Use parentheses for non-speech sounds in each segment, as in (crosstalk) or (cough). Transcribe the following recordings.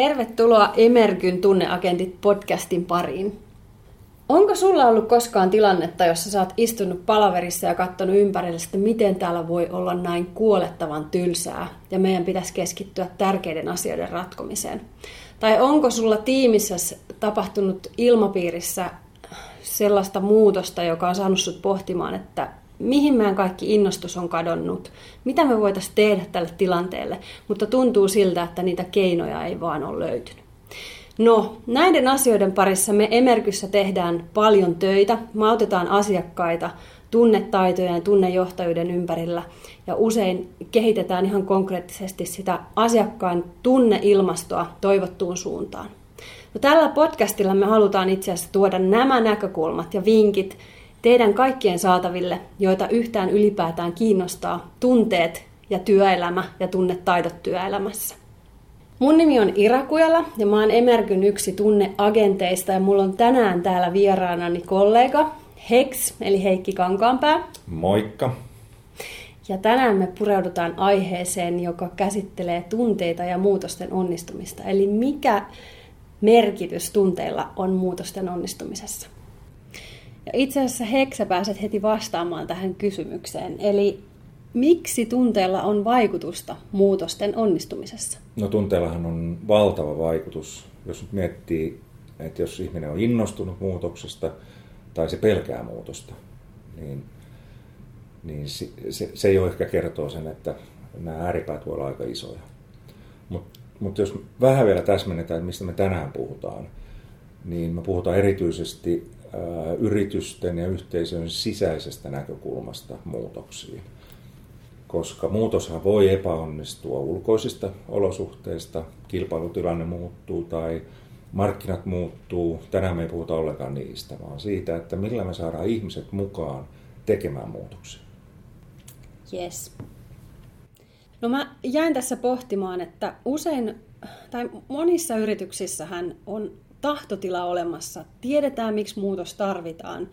Tervetuloa Emergyn tunneagentit podcastin pariin. Onko sulla ollut koskaan tilannetta, jossa sä oot istunut palaverissa ja katsonut ympärille, että miten täällä voi olla näin kuolettavan tylsää ja meidän pitäisi keskittyä tärkeiden asioiden ratkomiseen? Tai onko sulla tiimissä tapahtunut ilmapiirissä sellaista muutosta, joka on saanut sut pohtimaan, että mihin meidän kaikki innostus on kadonnut, mitä me voitaisiin tehdä tälle tilanteelle, mutta tuntuu siltä, että niitä keinoja ei vaan ole löytynyt. No, näiden asioiden parissa me Emerkyssä tehdään paljon töitä, me autetaan asiakkaita tunnetaitojen ja tunnejohtajuuden ympärillä ja usein kehitetään ihan konkreettisesti sitä asiakkaan tunneilmastoa toivottuun suuntaan. No, tällä podcastilla me halutaan itse asiassa tuoda nämä näkökulmat ja vinkit teidän kaikkien saataville, joita yhtään ylipäätään kiinnostaa tunteet ja työelämä ja tunnetaidot työelämässä. Mun nimi on Ira Kujala ja mä oon Emergyn yksi tunneagenteista ja mulla on tänään täällä vieraanani kollega Hex eli Heikki Kankaanpää. Moikka! Ja tänään me pureudutaan aiheeseen, joka käsittelee tunteita ja muutosten onnistumista. Eli mikä merkitys tunteilla on muutosten onnistumisessa? Ja itse asiassa Heksä pääset heti vastaamaan tähän kysymykseen. Eli miksi tunteella on vaikutusta muutosten onnistumisessa? No tunteellahan on valtava vaikutus. Jos nyt miettii, että jos ihminen on innostunut muutoksesta tai se pelkää muutosta, niin, niin se, se, se jo ehkä kertoo sen, että nämä ääripäät voi olla aika isoja. Mutta mut jos vähän vielä täsmennetään, että mistä me tänään puhutaan, niin me puhutaan erityisesti yritysten ja yhteisön sisäisestä näkökulmasta muutoksiin. Koska muutoshan voi epäonnistua ulkoisista olosuhteista, kilpailutilanne muuttuu tai markkinat muuttuu. Tänään me ei puhuta ollenkaan niistä, vaan siitä, että millä me saadaan ihmiset mukaan tekemään muutoksia. Yes. No mä jäin tässä pohtimaan, että usein tai monissa yrityksissähän on tahtotila olemassa, tiedetään miksi muutos tarvitaan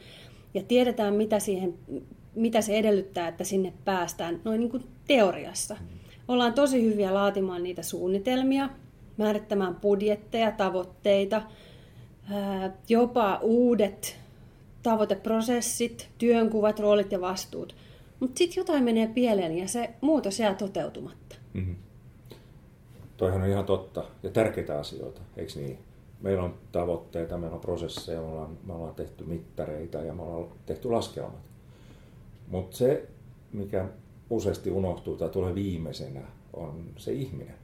ja tiedetään mitä, siihen, mitä se edellyttää, että sinne päästään noin niin kuin teoriassa. Ollaan tosi hyviä laatimaan niitä suunnitelmia, määrittämään budjetteja, tavoitteita, jopa uudet tavoiteprosessit, työnkuvat, roolit ja vastuut. Mutta sitten jotain menee pieleen ja se muutos jää toteutumatta. Mm-hmm. Toihan on ihan totta ja tärkeitä asioita, eikö niin? Meillä on tavoitteita, meillä on prosesseja, me ollaan, me ollaan tehty mittareita ja me ollaan tehty laskelmat. Mutta se, mikä useasti unohtuu tai tulee viimeisenä, on se ihminen.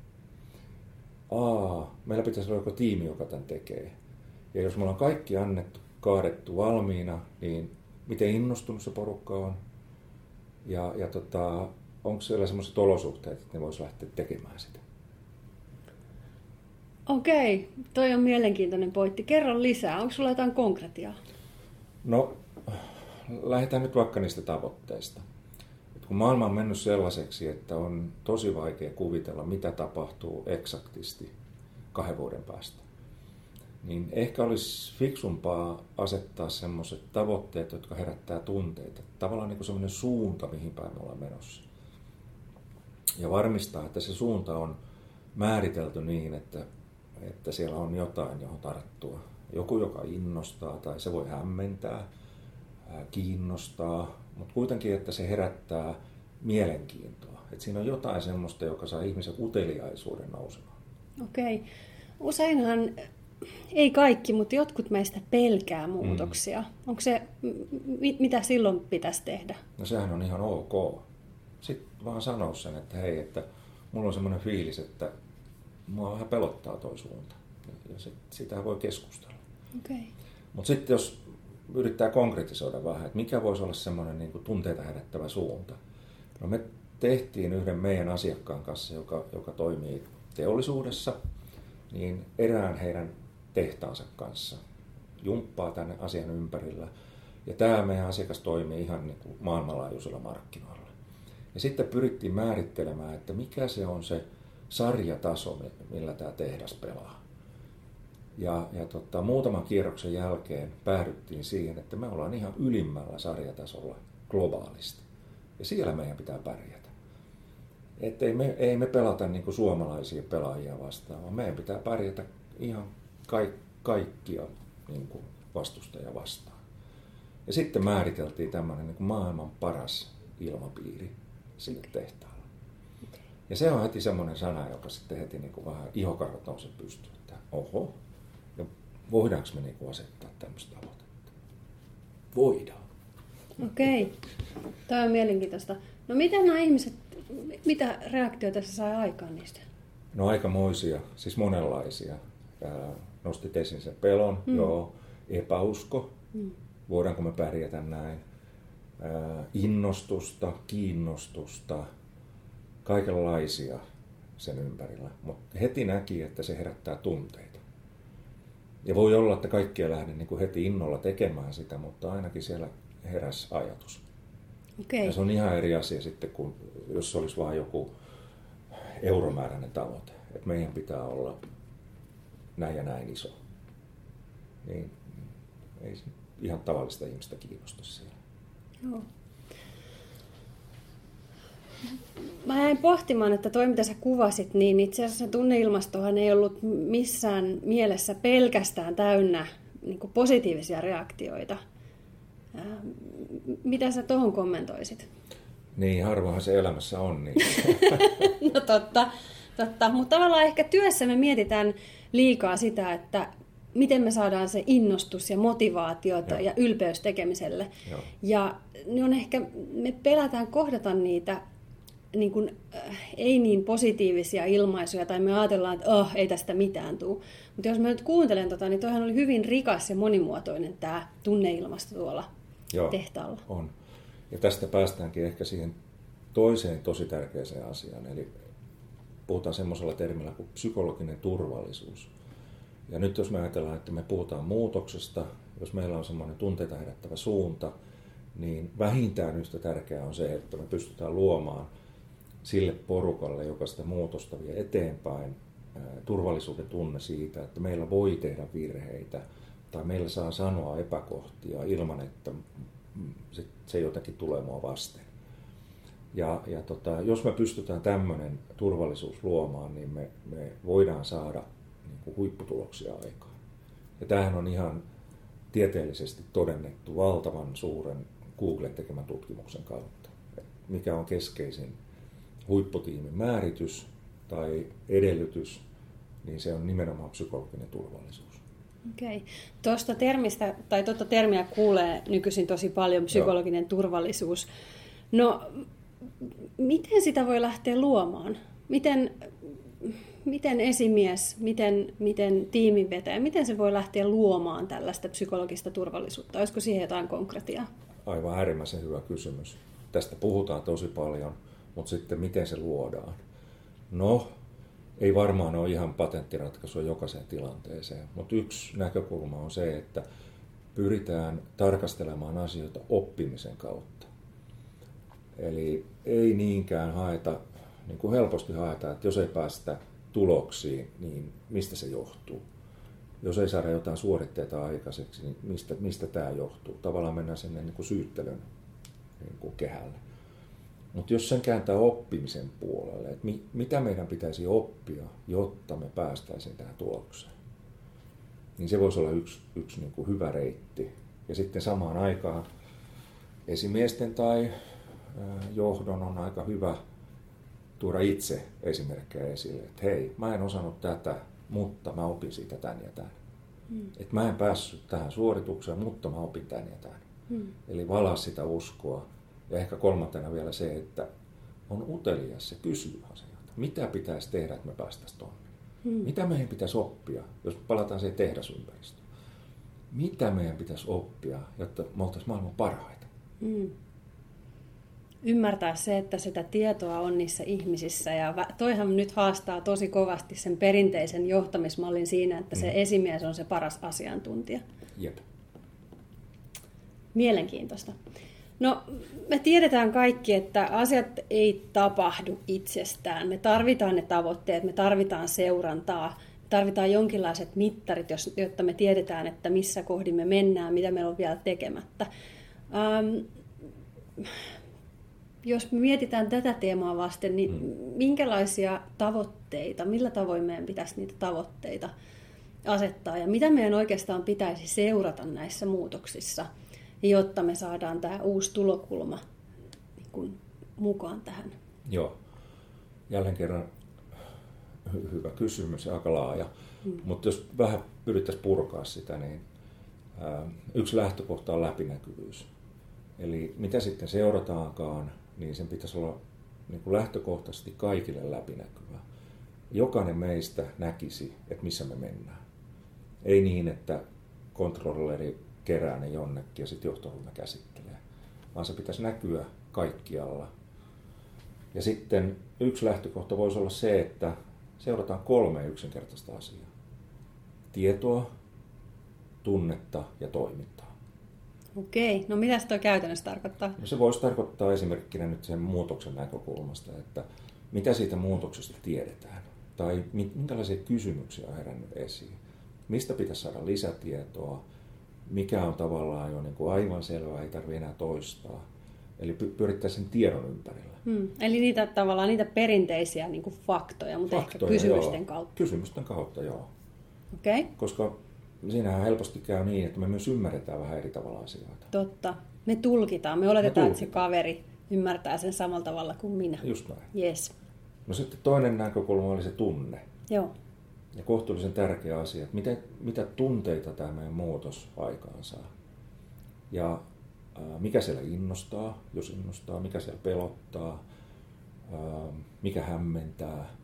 Aa, meillä pitäisi olla joku tiimi, joka tämän tekee. Ja jos me ollaan kaikki annettu, kaadettu valmiina, niin miten innostunut se porukka on? Ja, ja tota, onko siellä sellaiset olosuhteet, että ne voisi lähteä tekemään sitä? Okei, toi on mielenkiintoinen pointti. Kerro lisää. Onko sulla jotain konkretiaa? No, lähdetään nyt vaikka niistä tavoitteista. Et kun maailma on mennyt sellaiseksi, että on tosi vaikea kuvitella, mitä tapahtuu eksaktisti kahden vuoden päästä, niin ehkä olisi fiksumpaa asettaa semmoiset tavoitteet, jotka herättää tunteita. Tavallaan niin semmoinen suunta, mihin päin me ollaan menossa. Ja varmistaa, että se suunta on määritelty niin, että että siellä on jotain, johon tarttua. Joku, joka innostaa tai se voi hämmentää, kiinnostaa, mutta kuitenkin, että se herättää mielenkiintoa. Että siinä on jotain semmoista, joka saa ihmisen uteliaisuuden nousemaan. Okei. Okay. Useinhan, ei kaikki, mutta jotkut meistä pelkää muutoksia. Mm. Onko se, mitä silloin pitäisi tehdä? No sehän on ihan ok. Sitten vaan sanoa sen, että hei, että mulla on semmoinen fiilis, että mua vähän pelottaa toi suunta. Ja sit, sitä voi keskustella. Okay. Mutta sitten jos yrittää konkretisoida vähän, että mikä voisi olla semmoinen niin tunteita herättävä suunta. No me tehtiin yhden meidän asiakkaan kanssa, joka, joka toimii teollisuudessa, niin erään heidän tehtaansa kanssa jumppaa tänne asian ympärillä. Ja tämä meidän asiakas toimii ihan niin kuin maailmanlaajuisilla markkinoilla. Ja sitten pyrittiin määrittelemään, että mikä se on se sarjataso, millä tämä tehdas pelaa. Ja, ja tota, muutaman kierroksen jälkeen päädyttiin siihen, että me ollaan ihan ylimmällä sarjatasolla globaalisti. Ja siellä meidän pitää pärjätä. Että ei me, ei me pelata niin kuin suomalaisia pelaajia vastaan, vaan meidän pitää pärjätä ihan kaik, kaikkia niin kuin vastustajia vastaan. Ja sitten määriteltiin tämmöinen niin kuin maailman paras ilmapiiri sille tehtaalle. Ja se on heti semmoinen sana, joka sitten heti niin kuin vähän ihokarvat nousee pystyyn, että oho, ja voidaanko me niin kuin asettaa tämmöistä tavoitetta? Voidaan. Okei, okay. tämä on mielenkiintoista. No miten nämä ihmiset, mitä reaktioita se sai aikaan niistä? No aikamoisia, siis monenlaisia. nostit esiin sen pelon, mm. joo, epäusko, mm. voidaanko me pärjätä näin, innostusta, kiinnostusta, kaikenlaisia sen ympärillä. Mutta heti näki, että se herättää tunteita. Ja voi olla, että kaikki ei lähde niin kuin heti innolla tekemään sitä, mutta ainakin siellä heräs ajatus. Okay. Ja se on ihan eri asia sitten, kuin jos olisi vain joku euromääräinen tavoite. Että meidän pitää olla näin ja näin iso. Niin ei se ihan tavallista ihmistä kiinnosta siellä. Joo. Mä jäin pohtimaan, että toi mitä sä kuvasit, niin itse asiassa tunneilmastohan ei ollut missään mielessä pelkästään täynnä niin positiivisia reaktioita. Mitä sä tuohon kommentoisit? Niin, harvoinhan se elämässä on. Niin. (laughs) no totta, totta. mutta tavallaan ehkä työssä me mietitään liikaa sitä, että miten me saadaan se innostus ja motivaatiota Joo. ja ylpeys tekemiselle. Joo. Ja ne on ehkä, me pelätään kohdata niitä niin kuin, äh, ei niin positiivisia ilmaisuja, tai me ajatellaan, että oh, ei tästä mitään tule. Mutta jos mä nyt kuuntelen tota, niin toihan oli hyvin rikas ja monimuotoinen tämä tunneilmasto tuolla Joo, tehtaalla. on. Ja tästä päästäänkin ehkä siihen toiseen tosi tärkeäseen asiaan, eli puhutaan semmoisella termillä kuin psykologinen turvallisuus. Ja nyt jos me ajatellaan, että me puhutaan muutoksesta, jos meillä on semmoinen tunteita herättävä suunta, niin vähintään yhtä tärkeää on se, että me pystytään luomaan sille porukalle, joka sitä muutosta vie eteenpäin, turvallisuuden tunne siitä, että meillä voi tehdä virheitä tai meillä saa sanoa epäkohtia ilman, että se, jotenkin tulee mua vasten. Ja, ja tota, jos me pystytään tämmöinen turvallisuus luomaan, niin me, me voidaan saada niin kuin huipputuloksia aikaan. Ja tämähän on ihan tieteellisesti todennettu valtavan suuren Googlen tekemän tutkimuksen kautta. Mikä on keskeisin huipputiimin määritys tai edellytys, niin se on nimenomaan psykologinen turvallisuus. Okei. Okay. Tuosta termistä, tai tuota termiä kuulee nykyisin tosi paljon, psykologinen Joo. turvallisuus. No, miten sitä voi lähteä luomaan? Miten, miten esimies, miten, miten tiiminvetäjä, miten se voi lähteä luomaan tällaista psykologista turvallisuutta? Olisiko siihen jotain konkretiaa? Aivan äärimmäisen hyvä kysymys. Tästä puhutaan tosi paljon, mutta sitten miten se luodaan? No, ei varmaan ole ihan patenttiratkaisua jokaiseen tilanteeseen, mutta yksi näkökulma on se, että pyritään tarkastelemaan asioita oppimisen kautta. Eli ei niinkään haeta, niin kuin helposti haetaan, että jos ei päästä tuloksiin, niin mistä se johtuu? Jos ei saada jotain suoritteita aikaiseksi, niin mistä, mistä tämä johtuu? Tavallaan mennään sinne niin kuin syyttelyn niin kuin kehälle. Mutta jos sen kääntää oppimisen puolelle, että mi, mitä meidän pitäisi oppia, jotta me päästäisiin tähän tulokseen, niin se voisi olla yksi, yksi niin kuin hyvä reitti. Ja sitten samaan aikaan esimiesten tai johdon on aika hyvä tuoda itse esimerkkejä esille, että hei, mä en osannut tätä, mutta mä opin siitä tämän ja tämän. Hmm. Että mä en päässyt tähän suoritukseen, mutta mä opin tämän ja tämän. Hmm. Eli valaa sitä uskoa ja ehkä kolmantena vielä se, että on utelias se kysyy asioita. Mitä pitäisi tehdä, että me päästäisiin tuonne? Hmm. Mitä meidän pitäisi oppia, jos palataan siihen tehdasympäristöön? Mitä meidän pitäisi oppia, jotta me oltaisiin maailman parhaita? Hmm. Ymmärtää se, että sitä tietoa on niissä ihmisissä. Ja toihan nyt haastaa tosi kovasti sen perinteisen johtamismallin siinä, että se hmm. esimies on se paras asiantuntija. Jep. Mielenkiintoista. No, me tiedetään kaikki, että asiat ei tapahdu itsestään. Me tarvitaan ne tavoitteet, me tarvitaan seurantaa, tarvitaan jonkinlaiset mittarit, jotta me tiedetään, että missä kohdin me mennään, mitä meillä on vielä tekemässä. Ähm, jos me mietitään tätä teemaa vasten, niin mm. minkälaisia tavoitteita, millä tavoin meidän pitäisi niitä tavoitteita asettaa ja mitä meidän oikeastaan pitäisi seurata näissä muutoksissa, jotta me saadaan tämä uusi tulokulma niin kuin mukaan tähän? Joo. Jälleen kerran hy- hyvä kysymys ja aika laaja. Mm. Mutta jos vähän pyrittäisiin purkaa sitä, niin ää, yksi lähtökohta on läpinäkyvyys. Eli mitä sitten seurataankaan, niin sen pitäisi olla niin kuin lähtökohtaisesti kaikille läpinäkyvä. Jokainen meistä näkisi, että missä me mennään. Ei niin, että kontrolleri kerää ne jonnekin ja sitten johtoryhmä käsittelee, vaan se pitäisi näkyä kaikkialla. Ja sitten yksi lähtökohta voisi olla se, että seurataan kolme yksinkertaista asiaa. Tietoa, tunnetta ja toimintaa. Okei, no mitä tuo käytännössä tarkoittaa? No se voisi tarkoittaa esimerkkinä nyt sen muutoksen näkökulmasta, että mitä siitä muutoksesta tiedetään, tai minkälaisia kysymyksiä on herännyt esiin, mistä pitäisi saada lisätietoa, mikä on tavallaan jo niin kuin aivan selvää, ei tarvitse enää toistaa. Eli pyrittäisiin sen tiedon ympärillä. Hmm. Eli niitä tavallaan niitä perinteisiä niin kuin faktoja, mutta faktoja, ehkä kysymysten joo. kautta. Kysymysten kautta, joo. Okay. Koska siinähän helposti käy niin, että me myös ymmärretään vähän eri tavalla asioita. Totta. Me tulkitaan. Me oletetaan, me tulkitaan. että se kaveri ymmärtää sen samalla tavalla kuin minä. Just näin. Yes. No sitten toinen näkökulma oli se tunne. Joo. Ja kohtuullisen tärkeä asia, että mitä, mitä tunteita tämä meidän muutos aikaan saa. Ja ää, mikä siellä innostaa, jos innostaa, mikä siellä pelottaa, ää, mikä hämmentää,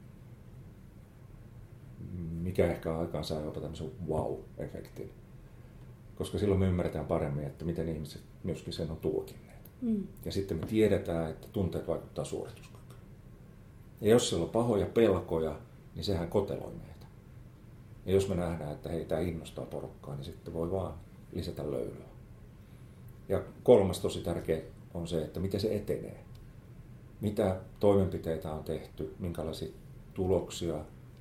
mikä ehkä aikaan saa jopa tämmöisen wow-efektin. Koska silloin me ymmärretään paremmin, että miten ihmiset myöskin sen on tulkinneet. Mm. Ja sitten me tiedetään, että tunteet vaikuttaa suorituskykyyn. Ja jos siellä on pahoja pelkoja, niin sehän koteloi meitä. Ja jos me nähdään, että hei, tämä innostaa porukkaa, niin sitten voi vaan lisätä löylyä. Ja kolmas tosi tärkeä on se, että miten se etenee. Mitä toimenpiteitä on tehty, minkälaisia tuloksia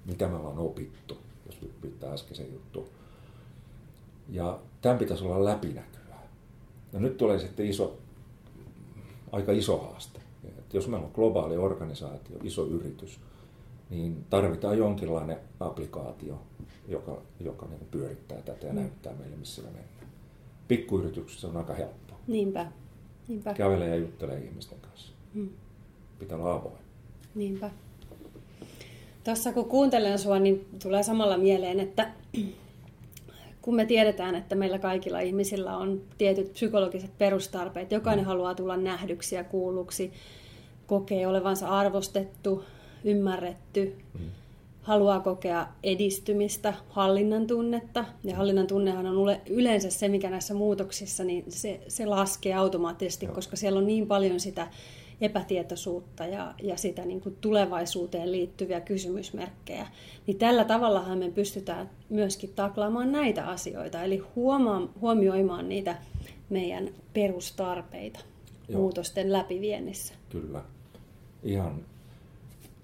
mitä me ollaan opittu, jos viittaa äskeisen juttu. Ja tämän pitäisi olla läpinäkyvää. Ja nyt tulee sitten iso, aika iso haaste. Että jos meillä on globaali organisaatio, iso yritys, niin tarvitaan jonkinlainen applikaatio, joka, joka niin pyörittää tätä ja mm. näyttää meille, missä me mennään. Pikkuyrityksessä on aika helppo. Niinpä. Niinpä. Kävelee ja juttelee ihmisten kanssa. Mm. Pitää olla avoin. Niinpä. Tuossa kun kuuntelen sua, niin tulee samalla mieleen, että (clears throat) kun me tiedetään, että meillä kaikilla ihmisillä on tietyt psykologiset perustarpeet, jokainen mm. haluaa tulla nähdyksi ja kuulluksi, kokee olevansa arvostettu, ymmärretty, mm. haluaa kokea edistymistä, hallinnan tunnetta. Ja hallinnan tunnehan on yleensä se, mikä näissä muutoksissa, niin se, se laskee automaattisesti, Joo. koska siellä on niin paljon sitä epätietoisuutta ja, ja sitä niin kuin tulevaisuuteen liittyviä kysymysmerkkejä, niin tällä tavallahan me pystytään myöskin taklaamaan näitä asioita, eli huomaa, huomioimaan niitä meidän perustarpeita Joo. muutosten läpiviennissä. Kyllä. Ihan,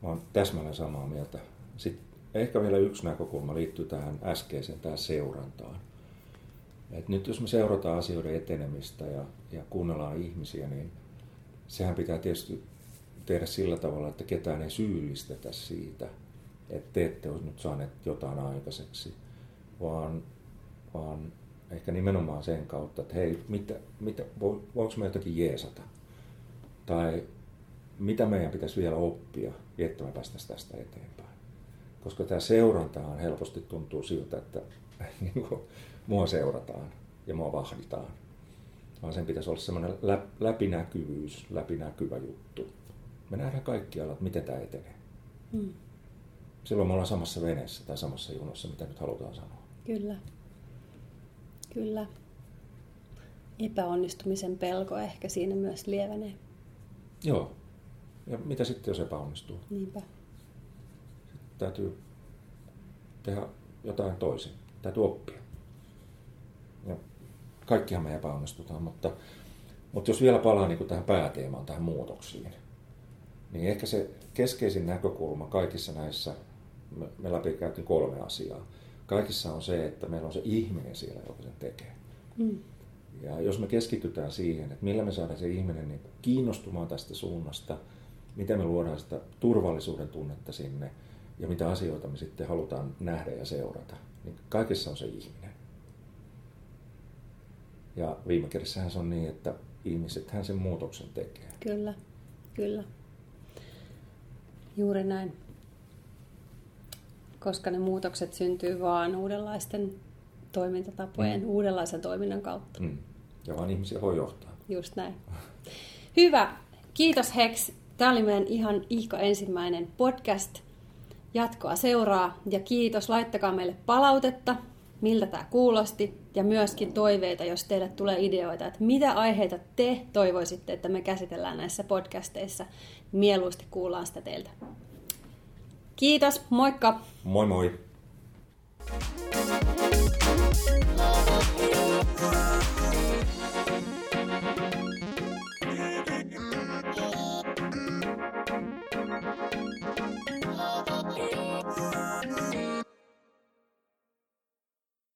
mä olen täsmälleen samaa mieltä. Sitten ehkä vielä yksi näkökulma liittyy tähän äskeiseen, tähän seurantaan. Et nyt jos me seurataan asioiden etenemistä ja, ja kuunnellaan ihmisiä, niin – sehän pitää tietysti tehdä sillä tavalla, että ketään ei syyllistetä siitä, että te ette olisi nyt saaneet jotain aikaiseksi, vaan, vaan ehkä nimenomaan sen kautta, että hei, mitä, mitä, voiko me jotakin jeesata? Tai mitä meidän pitäisi vielä oppia, että me päästäisiin tästä eteenpäin. Koska tämä seurantahan helposti tuntuu siltä, että (laughs) niin kuin, mua seurataan ja mua vahditaan vaan sen pitäisi olla semmoinen läpinäkyvyys, läpinäkyvä juttu. Me nähdään kaikkialla, että miten tämä etenee. Hmm. Silloin me ollaan samassa veneessä tai samassa junassa, mitä nyt halutaan sanoa. Kyllä. Kyllä. Epäonnistumisen pelko ehkä siinä myös lievenee. Joo. Ja mitä sitten, jos epäonnistuu? Niinpä. Sitten täytyy tehdä jotain toisin. Täytyy oppia. Ja kaikkihan me epäonnistutaan, mutta, mutta jos vielä palaa niin tähän pääteemaan, tähän muutoksiin, niin ehkä se keskeisin näkökulma kaikissa näissä, me, me läpi kolme asiaa. Kaikissa on se, että meillä on se ihminen siellä, joka sen tekee. Mm. Ja jos me keskitytään siihen, että millä me saadaan se ihminen niin kiinnostumaan tästä suunnasta, miten me luodaan sitä turvallisuuden tunnetta sinne ja mitä asioita me sitten halutaan nähdä ja seurata, niin kaikessa on se ihminen. Ja viime kädessähän se on niin, että ihmisethän sen muutoksen tekee. Kyllä, kyllä. Juuri näin. Koska ne muutokset syntyy vaan uudenlaisten toimintatapojen, mm. uudenlaisen toiminnan kautta. Mm. Ja vaan ihmisiä voi johtaa. Just näin. Hyvä. Kiitos Hex. Tämä oli meidän ihan ihko ensimmäinen podcast. Jatkoa seuraa ja kiitos. Laittakaa meille palautetta, miltä tämä kuulosti ja myöskin toiveita, jos teille tulee ideoita, että mitä aiheita te toivoisitte, että me käsitellään näissä podcasteissa. Mieluusti kuullaan sitä teiltä. Kiitos, moikka! Moi moi! Thank you.